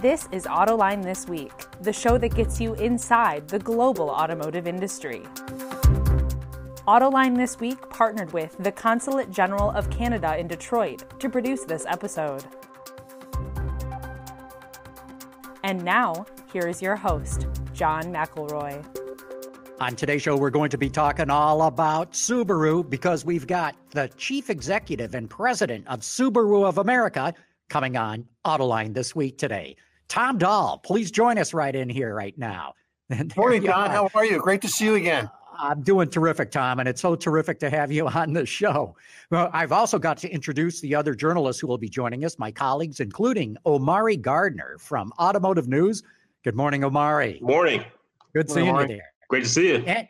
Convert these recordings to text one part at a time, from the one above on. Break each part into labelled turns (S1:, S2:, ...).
S1: This is Autoline This Week, the show that gets you inside the global automotive industry. Autoline This Week partnered with the Consulate General of Canada in Detroit to produce this episode. And now, here is your host, John McElroy.
S2: On today's show, we're going to be talking all about Subaru because we've got the chief executive and president of Subaru of America coming on Autoline this week today. Tom Doll, please join us right in here right now.
S3: Morning, Don. How are you? Great to see you again.
S2: Uh, I'm doing terrific, Tom, and it's so terrific to have you on the show. Well, I've also got to introduce the other journalists who will be joining us, my colleagues, including Omari Gardner from Automotive News. Good morning, Omari.
S4: Morning.
S2: Good
S4: morning,
S2: seeing
S4: Omari.
S2: you there.
S4: Great to see you.
S2: And,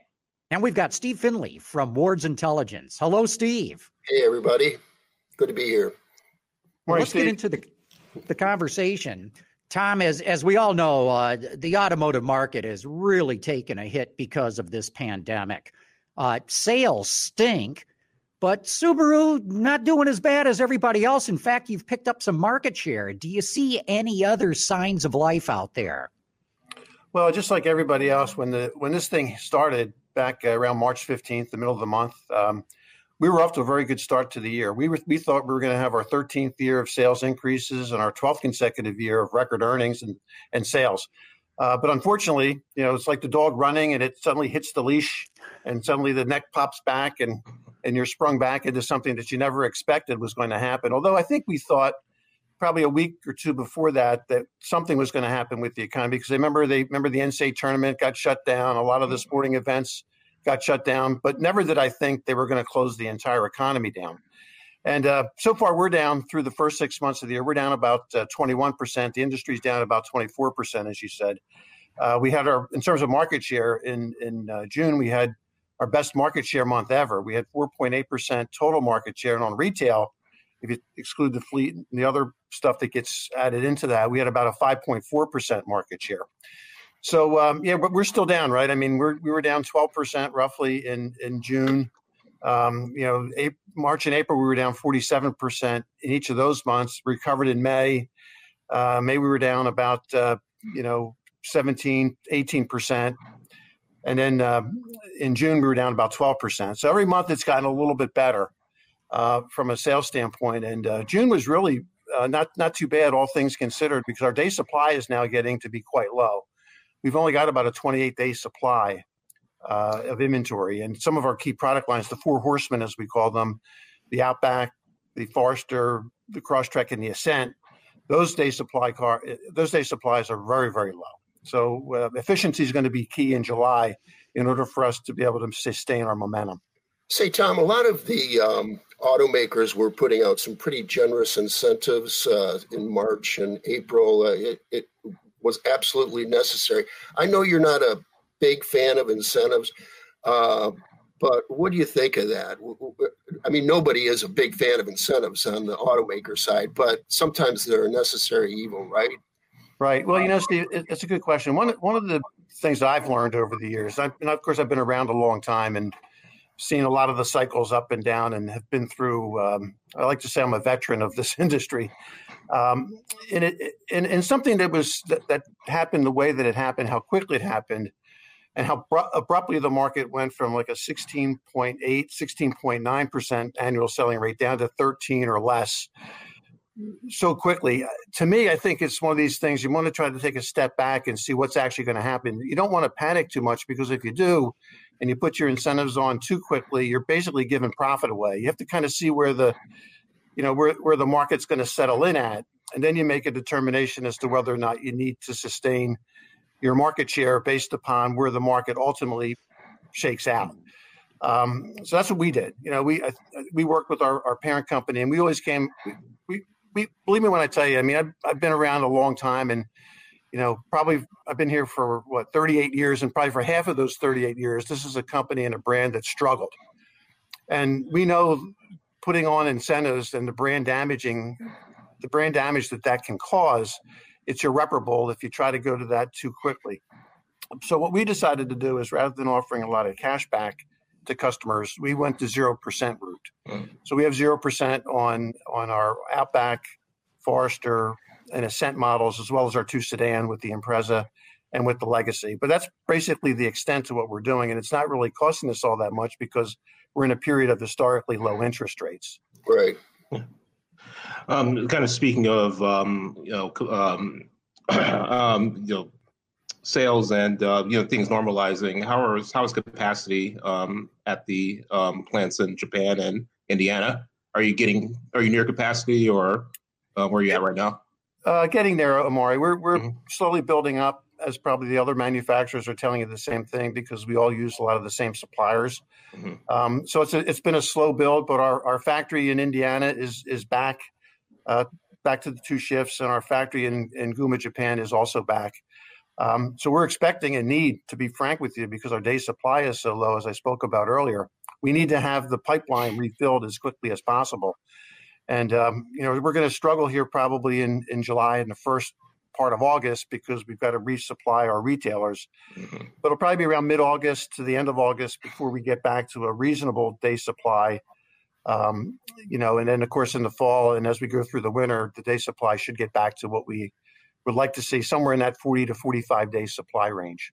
S2: and we've got Steve Finlay from Ward's Intelligence. Hello, Steve.
S5: Hey, everybody. Good to be here.
S3: Morning,
S2: Let's
S3: Steve.
S2: get into the the conversation. Tom, as as we all know, uh, the automotive market has really taken a hit because of this pandemic. Uh, sales stink, but Subaru not doing as bad as everybody else. In fact, you've picked up some market share. Do you see any other signs of life out there?
S3: Well, just like everybody else, when the when this thing started back around March fifteenth, the middle of the month, um, we were off to a very good start to the year. We were, we thought we were going to have our thirteenth year of sales increases and our twelfth consecutive year of record earnings and and sales. Uh, but unfortunately, you know, it's like the dog running, and it suddenly hits the leash, and suddenly the neck pops back, and and you're sprung back into something that you never expected was going to happen. Although I think we thought probably a week or two before that that something was going to happen with the economy because I remember they remember the NCAA tournament got shut down, a lot of the sporting events got shut down, but never did I think they were going to close the entire economy down. And uh, so far, we're down through the first six months of the year. We're down about uh, 21%. The industry's down about 24%, as you said. Uh, we had our, in terms of market share, in in uh, June, we had our best market share month ever. We had 4.8% total market share, and on retail, if you exclude the fleet and the other stuff that gets added into that, we had about a 5.4% market share. So um, yeah, but we're still down, right? I mean, we're we were down 12% roughly in in June. Um, you know, April, March and April we were down 47% in each of those months. Recovered in May. Uh, May we were down about uh, you know 17, 18%. And then uh, in June we were down about 12%. So every month it's gotten a little bit better uh, from a sales standpoint. And uh, June was really uh, not not too bad, all things considered, because our day supply is now getting to be quite low. We've only got about a 28 day supply uh, of inventory, and some of our key product lines, the four horsemen as we call them, the Outback, the Forester, the Crosstrek, and the Ascent, those day supply car those day supplies are very very low. So uh, efficiency is going to be key in July in order for us to be able to sustain our momentum.
S5: Say, Tom, a lot of the um, automakers were putting out some pretty generous incentives uh, in March and April. Uh, it, it was absolutely necessary. I know you're not a big fan of incentives, uh, but what do you think of that? I mean, nobody is a big fan of incentives on the automaker side, but sometimes they're a necessary evil, right?
S3: Right. Well, you know, Steve, it's a good question. One one of the things that I've learned over the years, I, and of course, I've been around a long time and seen a lot of the cycles up and down, and have been through. Um, I like to say I'm a veteran of this industry. Um, and it and, and something that was that, that happened the way that it happened, how quickly it happened, and how abru- abruptly the market went from like a 16.8, 16.9 percent annual selling rate down to 13 or less so quickly. To me, I think it's one of these things you want to try to take a step back and see what's actually going to happen. You don't want to panic too much because if you do, and you put your incentives on too quickly, you're basically giving profit away. You have to kind of see where the, you know, where where the market's going to settle in at, and then you make a determination as to whether or not you need to sustain your market share based upon where the market ultimately shakes out. Um, so that's what we did. You know, we we worked with our, our parent company, and we always came. We, we believe me when I tell you. I mean, I've, I've been around a long time, and you know, probably I've been here for what 38 years, and probably for half of those 38 years, this is a company and a brand that struggled. And we know putting on incentives and the brand damaging, the brand damage that that can cause, it's irreparable if you try to go to that too quickly. So what we decided to do is rather than offering a lot of cash back to customers, we went to zero percent route. Mm. So we have zero percent on on our Outback, Forester, and Ascent models, as well as our two sedan with the Impreza and with the Legacy. But that's basically the extent to what we're doing, and it's not really costing us all that much because we're in a period of historically low interest rates.
S5: Right.
S4: Um, kind of speaking of um, you know um, um, you know sales and uh, you know things normalizing, how is how is capacity um, at the um, plants in Japan and Indiana? Are you getting are you near capacity or uh, where are you at right now?
S3: Uh, getting there, Omari. We're we're mm-hmm. slowly building up, as probably the other manufacturers are telling you the same thing because we all use a lot of the same suppliers. Mm-hmm. Um, so it's a, it's been a slow build, but our, our factory in Indiana is is back uh, back to the two shifts, and our factory in in Gunma, Japan, is also back. Um, so we're expecting a need, to be frank with you, because our day supply is so low, as I spoke about earlier. We need to have the pipeline refilled as quickly as possible. And um, you know we're going to struggle here probably in in July and the first part of August because we've got to resupply our retailers. Mm-hmm. But it'll probably be around mid August to the end of August before we get back to a reasonable day supply. Um, you know, and then of course in the fall and as we go through the winter, the day supply should get back to what we would like to see somewhere in that 40 to 45 day supply range.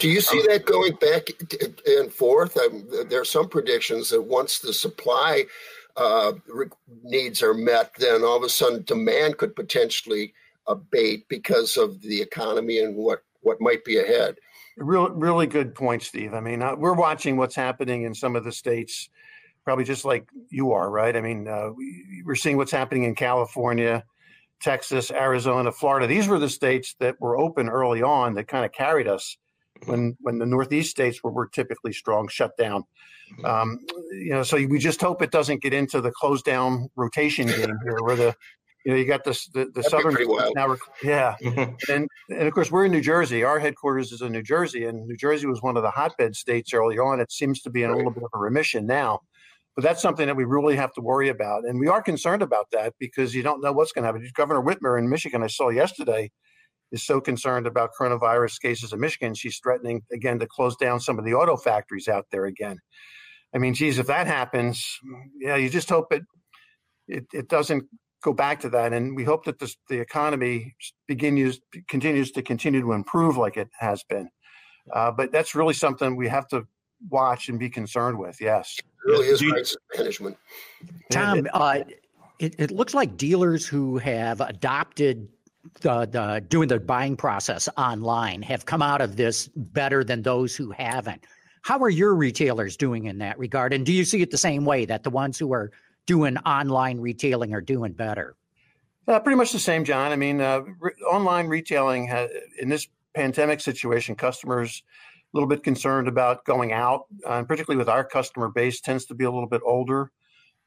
S5: Do you see that going back and forth? Um, there are some predictions that once the supply uh, needs are met, then all of a sudden demand could potentially abate because of the economy and what, what might be ahead.
S3: Real, really good point, Steve. I mean, uh, we're watching what's happening in some of the states, probably just like you are, right? I mean, uh, we, we're seeing what's happening in California, Texas, Arizona, Florida. These were the states that were open early on that kind of carried us when when the Northeast states where we're typically strong shut down. Mm-hmm. Um, you know, so we just hope it doesn't get into the close down rotation game here, where the you know you got this the, the southern now, yeah, mm-hmm. and and of course we're in New Jersey. Our headquarters is in New Jersey, and New Jersey was one of the hotbed states early on. It seems to be in a little bit of a remission now. But that's something that we really have to worry about. And we are concerned about that because you don't know what's going to happen. Governor Whitmer in Michigan, I saw yesterday, is so concerned about coronavirus cases in Michigan, she's threatening again to close down some of the auto factories out there again. I mean, geez, if that happens, yeah, you just hope it it, it doesn't go back to that, and we hope that this, the economy continues continues to continue to improve like it has been. Uh, but that's really something we have to watch and be concerned with. Yes,
S5: it really is crisis management.
S2: Tom, uh, it, it looks like dealers who have adopted the, the doing the buying process online have come out of this better than those who haven't. How are your retailers doing in that regard? And do you see it the same way that the ones who are doing online retailing are doing better?
S3: Uh, pretty much the same, John. I mean, uh, re- online retailing has, in this pandemic situation, customers a little bit concerned about going out, uh, and particularly with our customer base, tends to be a little bit older.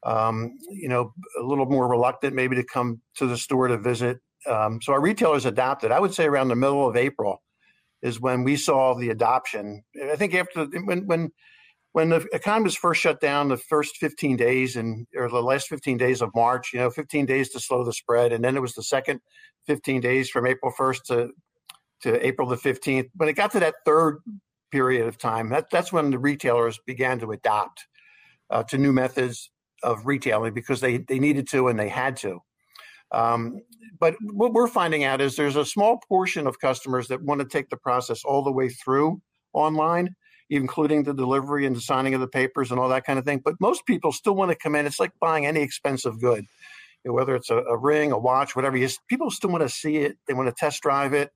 S3: Um, you know, a little more reluctant maybe to come to the store to visit um, so our retailers adopted. I would say around the middle of April is when we saw the adoption. I think after when when when the economy was first shut down, the first 15 days and or the last 15 days of March, you know, 15 days to slow the spread, and then it was the second 15 days from April 1st to to April the 15th. When it got to that third period of time, that, that's when the retailers began to adopt uh, to new methods of retailing because they they needed to and they had to. Um, but what we're finding out is there's a small portion of customers that want to take the process all the way through online, including the delivery and the signing of the papers and all that kind of thing. But most people still want to come in. It's like buying any expensive good, you know, whether it's a, a, ring, a watch, whatever. You, people still want to see it. They want to test drive it.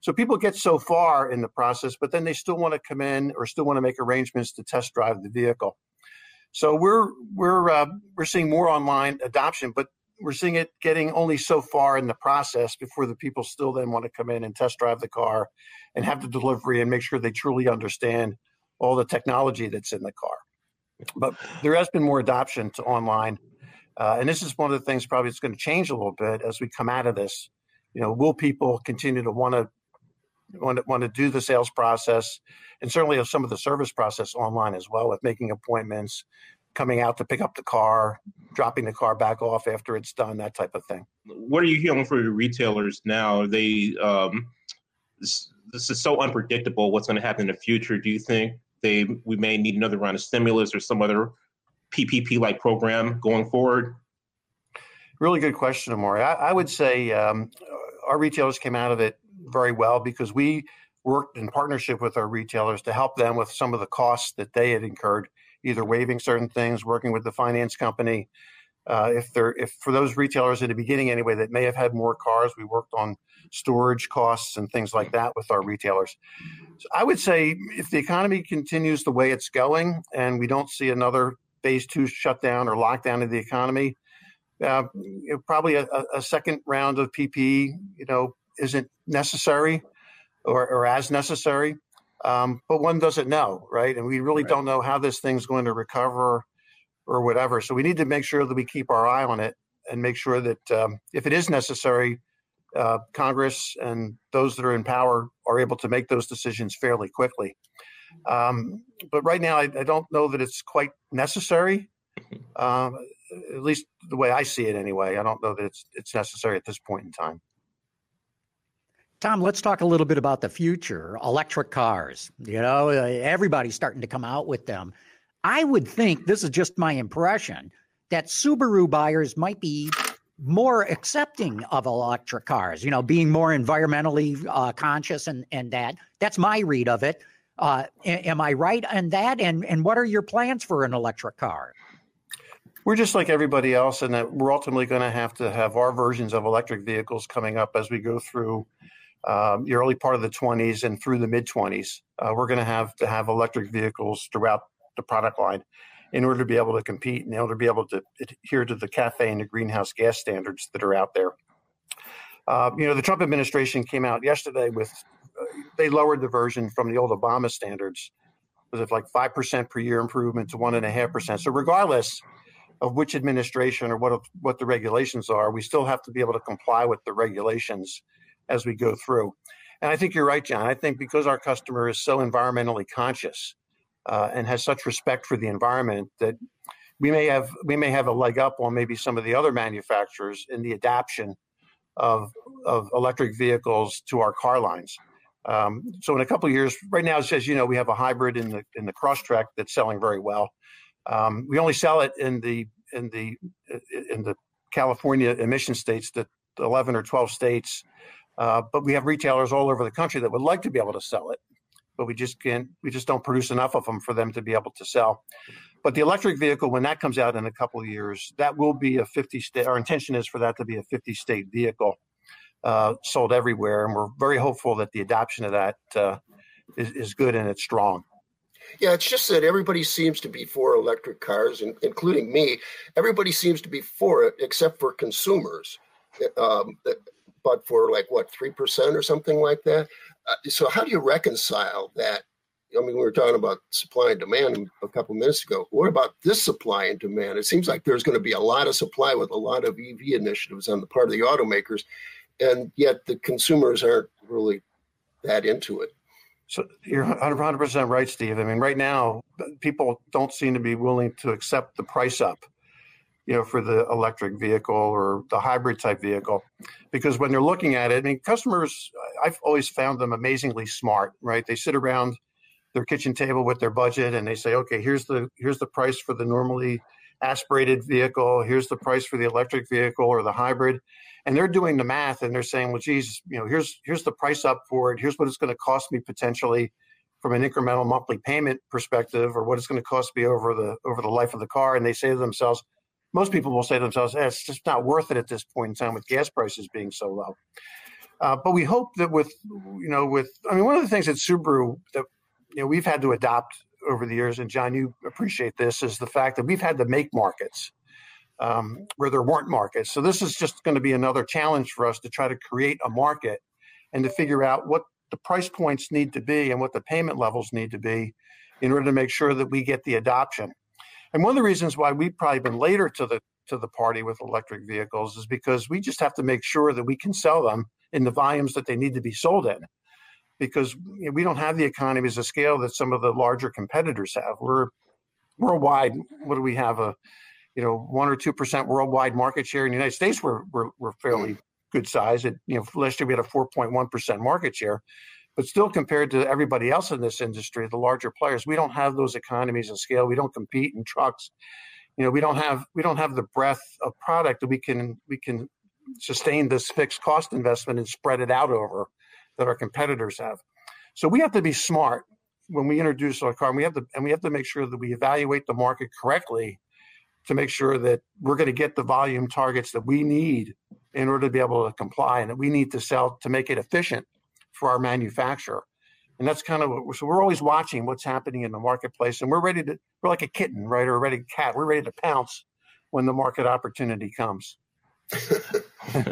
S3: So people get so far in the process, but then they still want to come in or still want to make arrangements to test drive the vehicle. So we're we're uh, we're seeing more online adoption, but we're seeing it getting only so far in the process before the people still then want to come in and test drive the car and have the delivery and make sure they truly understand all the technology that's in the car. But there has been more adoption to online. Uh, and this is one of the things probably that's going to change a little bit as we come out of this. You know, will people continue to want to want to, want to do the sales process and certainly have some of the service process online as well with making appointments coming out to pick up the car, dropping the car back off after it's done, that type of thing.
S4: What are you hearing from your retailers now? Are they um, this, this is so unpredictable. What's going to happen in the future? Do you think they we may need another round of stimulus or some other PPP like program going forward?
S3: Really good question, Omari. I, I would say um, our retailers came out of it very well because we worked in partnership with our retailers to help them with some of the costs that they had incurred, either waiving certain things, working with the finance company. Uh, if they're if for those retailers in the beginning anyway that may have had more cars, we worked on storage costs and things like that with our retailers. So I would say if the economy continues the way it's going and we don't see another phase two shutdown or lockdown of the economy, uh, probably a, a, second round of PPE, you know, isn't necessary or, or as necessary. Um, but one doesn't know, right? And we really right. don't know how this thing's going to recover or whatever. So we need to make sure that we keep our eye on it and make sure that um, if it is necessary, uh, Congress and those that are in power are able to make those decisions fairly quickly. Um, but right now, I, I, don't know that it's quite necessary. Uh, at least the way I see it, anyway. I don't know that it's it's necessary at this point in time.
S2: Tom, let's talk a little bit about the future. Electric cars. You know, uh, everybody's starting to come out with them. I would think this is just my impression that Subaru buyers might be more accepting of electric cars. You know, being more environmentally uh, conscious and and that. That's my read of it. Uh, am I right on that? And and what are your plans for an electric car?
S3: We're just like everybody else, and that we're ultimately going to have to have our versions of electric vehicles coming up as we go through um, the early part of the 20s and through the mid 20s. Uh, we're going to have to have electric vehicles throughout the product line in order to be able to compete and in order to be able to adhere to the CAFE and the greenhouse gas standards that are out there. Uh, you know, the Trump administration came out yesterday with uh, they lowered the version from the old Obama standards. Was it like five percent per year improvement to one and a half percent? So regardless of which administration or what what the regulations are, we still have to be able to comply with the regulations as we go through. And I think you're right, John. I think because our customer is so environmentally conscious uh, and has such respect for the environment that we may have we may have a leg up on maybe some of the other manufacturers in the adaptation of of electric vehicles to our car lines. Um, so in a couple of years, right now, as you know, we have a hybrid in the in the Crosstrek that's selling very well. Um, we only sell it in the in the in the California emission states, the 11 or 12 states, uh, but we have retailers all over the country that would like to be able to sell it, but we just can't. We just don't produce enough of them for them to be able to sell. But the electric vehicle, when that comes out in a couple of years, that will be a 50 state. Our intention is for that to be a 50 state vehicle uh, sold everywhere, and we're very hopeful that the adoption of that uh, is, is good and it's strong.
S5: Yeah, it's just that everybody seems to be for electric cars, including me. Everybody seems to be for it, except for consumers. Um, but for like what three percent or something like that. Uh, so how do you reconcile that? I mean, we were talking about supply and demand a couple minutes ago. What about this supply and demand? It seems like there's going to be a lot of supply with a lot of EV initiatives on the part of the automakers, and yet the consumers aren't really that into it.
S3: So you're 100% right, Steve. I mean, right now, people don't seem to be willing to accept the price up, you know, for the electric vehicle or the hybrid type vehicle, because when they're looking at it, I mean, customers, I've always found them amazingly smart, right? They sit around their kitchen table with their budget and they say, okay, here's the here's the price for the normally aspirated vehicle, here's the price for the electric vehicle or the hybrid, and they're doing the math and they're saying, well, geez, you know, here's here's the price up for it. Here's what it's going to cost me potentially from an incremental monthly payment perspective, or what it's going to cost me over the over the life of the car. And they say to themselves, most people will say to themselves, eh, it's just not worth it at this point in time with gas prices being so low. Uh, but we hope that with you know with I mean one of the things that Subaru that you know we've had to adopt over the years, and John, you appreciate this, is the fact that we've had to make markets um, where there weren't markets. So this is just going to be another challenge for us to try to create a market and to figure out what the price points need to be and what the payment levels need to be in order to make sure that we get the adoption. And one of the reasons why we've probably been later to the to the party with electric vehicles is because we just have to make sure that we can sell them in the volumes that they need to be sold in. Because we don't have the economies of scale that some of the larger competitors have. We're worldwide. What do we have? A you know, one or two percent worldwide market share in the United States, we're we're, we're fairly hmm. good size. It, you know, last year we had a 4.1 percent market share, but still compared to everybody else in this industry, the larger players, we don't have those economies of scale. We don't compete in trucks. You know, we don't have we don't have the breadth of product that we can we can sustain this fixed cost investment and spread it out over that our competitors have. So we have to be smart when we introduce our car. And we have to and we have to make sure that we evaluate the market correctly to make sure that we're going to get the volume targets that we need in order to be able to comply and that we need to sell to make it efficient for our manufacturer. And that's kind of what so we're always watching what's happening in the marketplace and we're ready to we're like a kitten, right? Or a ready cat. We're ready to pounce when the market opportunity comes.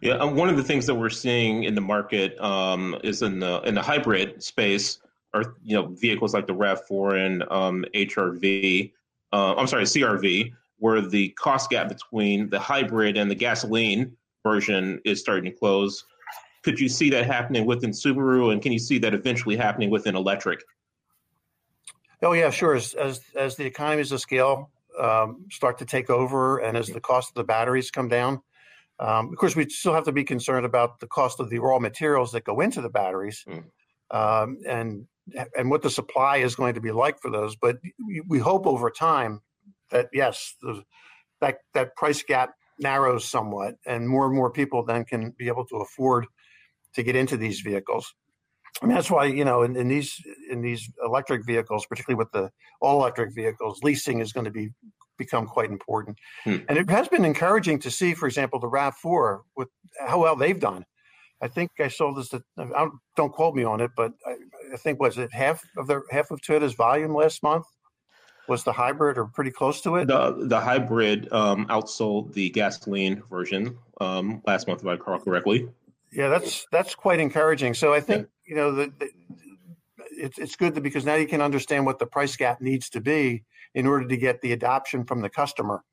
S4: yeah, one of the things that we're seeing in the market um, is in the in the hybrid space, or you know, vehicles like the Rav4 and um, HRV. Uh, I'm sorry, CRV, where the cost gap between the hybrid and the gasoline version is starting to close. Could you see that happening within Subaru, and can you see that eventually happening within electric?
S3: Oh yeah, sure. As as, as the economies of scale um, start to take over, and as the cost of the batteries come down, um, of course we still have to be concerned about the cost of the raw materials that go into the batteries, mm. um, and and what the supply is going to be like for those. But we hope over time that yes, the, that that price gap narrows somewhat, and more and more people then can be able to afford to get into these vehicles. Mean, that's why you know in, in these in these electric vehicles, particularly with the all electric vehicles, leasing is going to be become quite important. Hmm. And it has been encouraging to see, for example, the Rav Four with how well they've done. I think I saw this. Don't, don't quote me on it, but I, I think was it half of the half of Toyota's volume last month was the hybrid or pretty close to it.
S4: The the hybrid um, outsold the gasoline version um, last month, if I recall correctly.
S3: Yeah, that's that's quite encouraging. So I think yeah. you know the, the, it's it's good because now you can understand what the price gap needs to be in order to get the adoption from the customer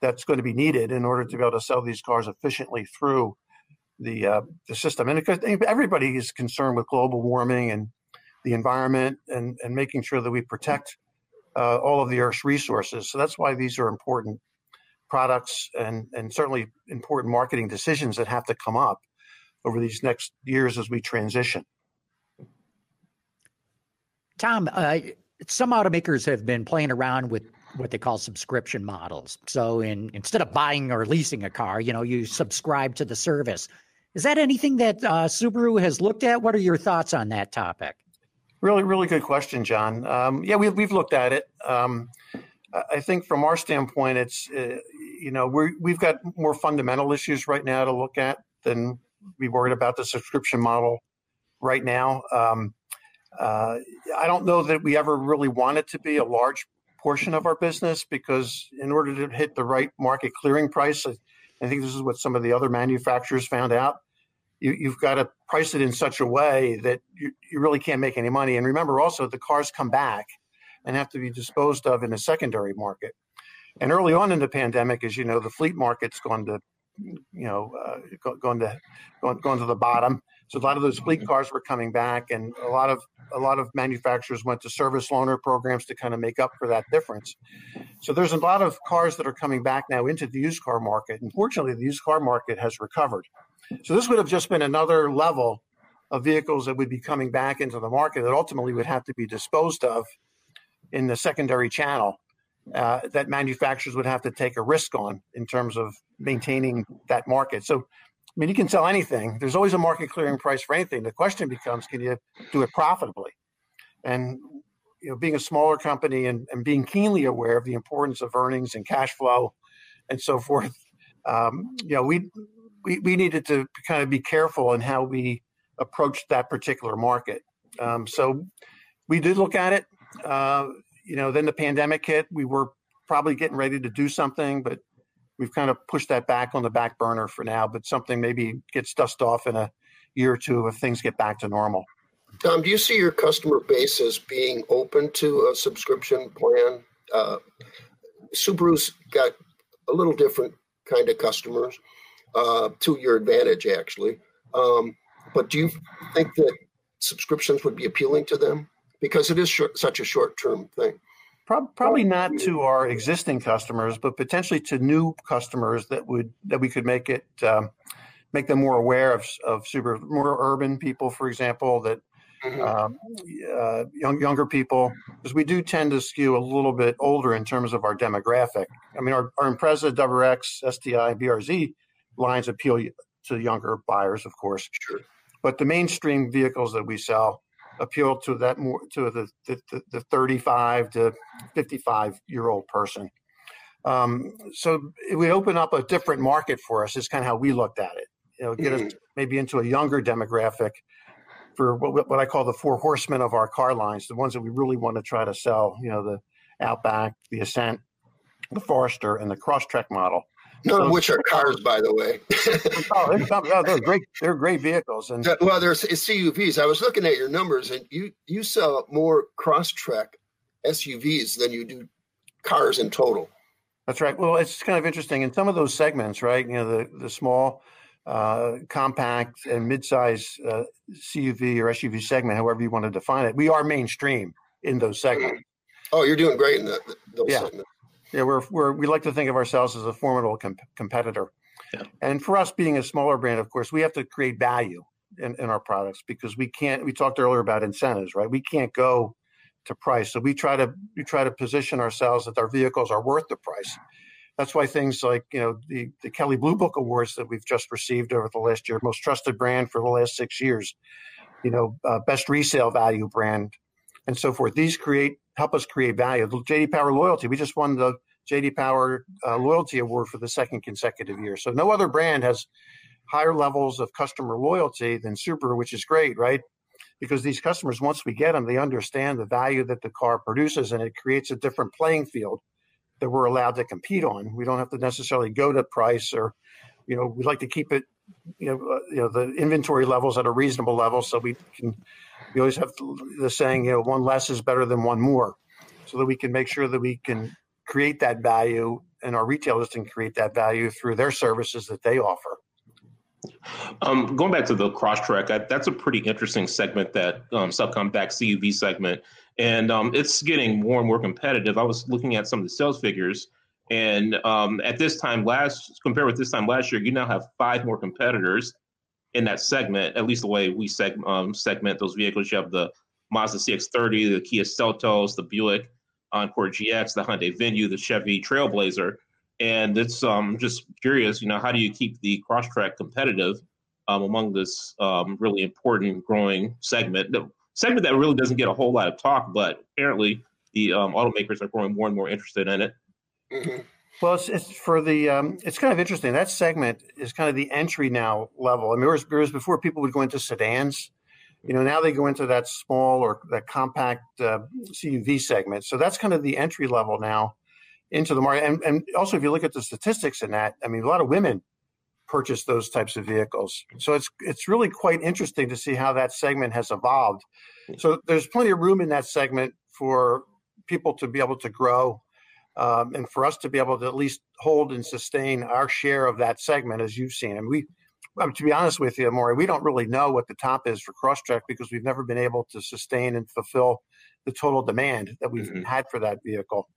S3: that's going to be needed in order to be able to sell these cars efficiently through the uh, the system. And because everybody is concerned with global warming and the environment and and making sure that we protect uh, all of the Earth's resources. So that's why these are important products and and certainly important marketing decisions that have to come up over these next years as we transition.
S2: Tom, uh, some automakers have been playing around with what they call subscription models. So, in instead of buying or leasing a car, you know, you subscribe to the service. Is that anything that uh, Subaru has looked at? What are your thoughts on that topic?
S3: Really, really good question, John. Um, yeah, we've we've looked at it. Um, I think from our standpoint, it's uh, you know we we've got more fundamental issues right now to look at than be worried about the subscription model right now. Um, uh, I don't know that we ever really want it to be a large portion of our business because in order to hit the right market clearing price, I, I think this is what some of the other manufacturers found out. You, have got to price it in such a way that you, you really can't make any money. And remember also, the cars come back and have to be disposed of in a secondary market. And early on in the pandemic, as you know, the fleet market's gone to you know, uh, going to going, going to the bottom. So a lot of those fleet cars were coming back, and a lot of a lot of manufacturers went to service loaner programs to kind of make up for that difference. So there's a lot of cars that are coming back now into the used car market. Unfortunately, the used car market has recovered. So this would have just been another level of vehicles that would be coming back into the market that ultimately would have to be disposed of in the secondary channel uh, that manufacturers would have to take a risk on in terms of maintaining that market. So, I mean, you can sell anything. There's always a market clearing price for anything. The question becomes, can you do it profitably? And you know, being a smaller company and, and being keenly aware of the importance of earnings and cash flow and so forth, um, you know, we, we we needed to kind of be careful in how we approached that particular market. Um, so we did look at it. Uh, you know, then the pandemic hit. We were probably getting ready to do something, but we've kind of pushed that back on the back burner for now. But something maybe gets dust off in a year or two if things get back to normal.
S5: Tom, do you see your customer base as being open to a subscription plan? Uh, Subaru's got a little different kind of customers uh, to your advantage, actually. Um, but do you think that subscriptions would be appealing to them? Because it is short, such a short term thing.
S3: Probably not to our existing customers, but potentially to new customers that would that we could make it um, make them more aware of of super more urban people, for example, that mm-hmm. um, uh, young, younger people, because we do tend to skew a little bit older in terms of our demographic. I mean, our, our Impreza, WRX, STI, BRZ, lines appeal to younger buyers, of course.
S5: Sure.
S3: But the mainstream vehicles that we sell appeal to that more to the the, the 35 to 55 year old person. Um, so we open up a different market for us. Is kind of how we looked at it. You know, get mm-hmm. us maybe into a younger demographic for what, what I call the four horsemen of our car lines, the ones that we really want to try to sell. You know, the Outback, the Ascent, the Forester, and the Crosstrek model.
S5: None so, of which are cars, by the way.
S3: oh, they're, they're, great. They're great vehicles. And
S5: well, there's CUVs. I was looking at your numbers, and you you sell more Crosstrek SUVs than you do cars in total.
S3: That's right. Well, it's kind of interesting in some of those segments, right? You know, the the small, uh, compact, and midsize uh, CUV or SUV segment, however you want to define it. We are mainstream in those segments.
S5: Oh, you're doing great in that, those
S3: yeah.
S5: segments.
S3: Yeah, we're, we're we like to think of ourselves as a formidable competitor. Yeah. And for us being a smaller brand, of course, we have to create value in, in our products because we can't. We talked earlier about incentives, right? We can't go to price, so we try to we try to position ourselves that our vehicles are worth the price. That's why things like you know the the Kelley Blue Book awards that we've just received over the last year, most trusted brand for the last six years, you know, uh, best resale value brand, and so forth. These create help us create value. JD Power Loyalty, we just won the JD Power uh, Loyalty Award for the second consecutive year. So no other brand has higher levels of customer loyalty than Subaru, which is great, right? Because these customers, once we get them, they understand the value that the car produces, and it creates a different playing field that we're allowed to compete on. We don't have to necessarily go to price, or you know, we like to keep it, you know, uh, you know, the inventory levels at a reasonable level, so we can we always have the saying, you know, one less is better than one more, so that we can make sure that we can create that value and our retailers can create that value through their services that they offer.
S4: Um, going back to the Crosstrek, that's a pretty interesting segment, that um, subcompact CUV segment, and um, it's getting more and more competitive. I was looking at some of the sales figures, and um, at this time last, compared with this time last year, you now have five more competitors in that segment, at least the way we seg- um, segment those vehicles. You have the Mazda CX-30, the Kia Seltos, the Buick Encore GX, the Hyundai Venue, the Chevy Trailblazer, and it's um just curious, you know, how do you keep the Crosstrek competitive um, among this um, really important growing segment, the segment that really doesn't get a whole lot of talk, but apparently the um, automakers are growing more and more interested in it.
S3: Mm-hmm. Well, it's, it's for the um, it's kind of interesting. That segment is kind of the entry now level. I mean, whereas, whereas before people would go into sedans, you know, now they go into that small or that compact uh, CUV segment. So that's kind of the entry level now into the market. And, and also, if you look at the statistics in that, I mean, a lot of women purchase those types of vehicles. So it's it's really quite interesting to see how that segment has evolved. So there's plenty of room in that segment for people to be able to grow um, and for us to be able to at least hold and sustain our share of that segment, as you've seen. And we, um, to be honest with you, Maury, we don't really know what the top is for Crosstrek because we've never been able to sustain and fulfill the total demand that we've mm-hmm. had for that vehicle,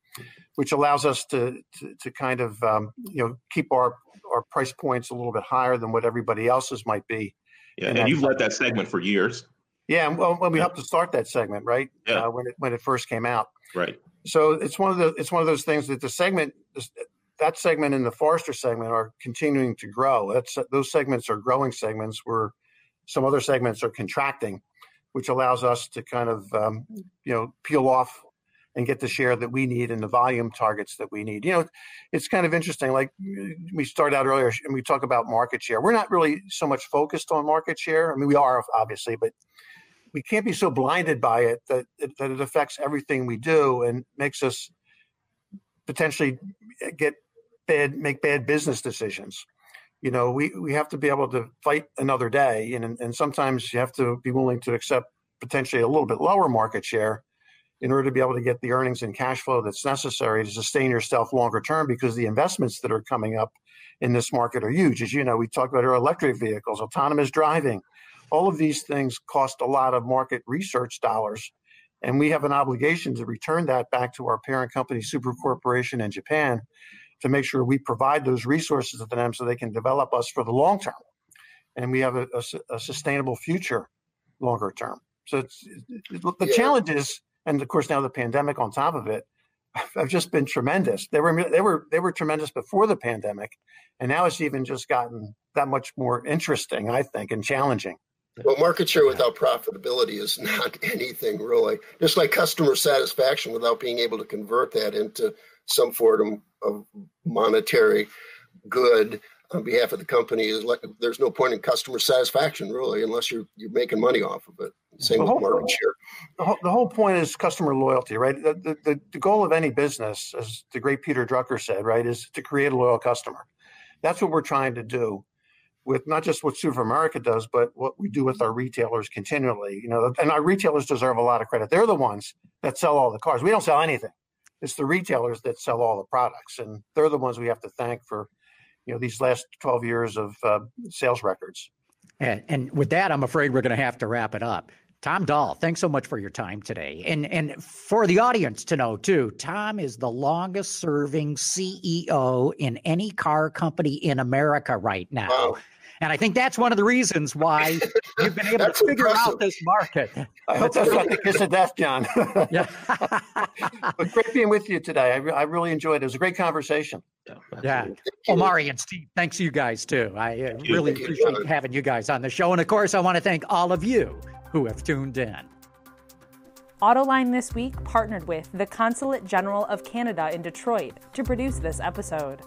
S3: which allows us to to, to kind of um, you know keep our our price points a little bit higher than what everybody else's might be.
S4: Yeah, and you've led that segment for years.
S3: Yeah, well, when we yeah. helped to start that segment, right?
S4: Yeah.
S3: Uh, when it when it first came out.
S4: Right.
S3: So it's one of the it's one of those things that the segment that segment and the Forester segment are continuing to grow. That's those segments are growing segments where some other segments are contracting, which allows us to kind of um, you know peel off and get the share that we need and the volume targets that we need. You know, it's kind of interesting. Like we started out earlier and we talk about market share. We're not really so much focused on market share. I mean, we are obviously, but we can't be so blinded by it that that it affects everything we do and makes us potentially get bad make bad business decisions. You know we we have to be able to fight another day and and sometimes you have to be willing to accept potentially a little bit lower market share in order to be able to get the earnings and cash flow that's necessary to sustain yourself longer term because the investments that are coming up in this market are huge. As you know we talked about our electric vehicles autonomous driving all of these things cost a lot of market research dollars, and we have an obligation to return that back to our parent company, Subaru Corporation in Japan, to make sure we provide those resources to them so they can develop us for the long term, and we have a, a, a sustainable future longer term. So it's, the yeah. challenge is, and of course now the pandemic on top of it, have just been tremendous. They were they were they were tremendous before the pandemic, and now it's even just gotten that much more interesting, I think, and challenging.
S5: Well, market share without profitability is not anything really. Just like customer satisfaction without being able to convert that into some form of monetary good on behalf of the company is like there's no point in customer satisfaction really unless you're you're making money off of it. Same the with whole, market share.
S3: The whole, the whole point is customer loyalty, right? The, the, the goal of any business, as the great Peter Drucker said, right, is to create a loyal customer. That's what we're trying to do with not just what Subaru America does, but what we do with our retailers continually. You know, and our retailers deserve a lot of credit. They're the ones that sell all the cars. We don't sell anything. It's the retailers that sell all the products, and they're the ones we have to thank for, you know, these last 12 years of uh, sales records.
S2: And, and with that, I'm afraid we're going to have to wrap it up. Tom Doll, thanks so much for your time today. And and for the audience to know too, Tom is the longest serving CEO in any car company in America right now. Wow. And I think that's one of the reasons why you've been able to figure impressive. out this market.
S3: I hope that's not the kiss of death, John. yeah. but great being with you today. I, re- I really enjoyed it. It was a great conversation.
S2: Yeah. yeah. Omari and Steve, thanks you guys too. I uh, really appreciate having you guys on the show. And of course, I want to thank all of you who have tuned in.
S1: Autoline This Week partnered with the Consulate General of Canada in Detroit to produce this episode.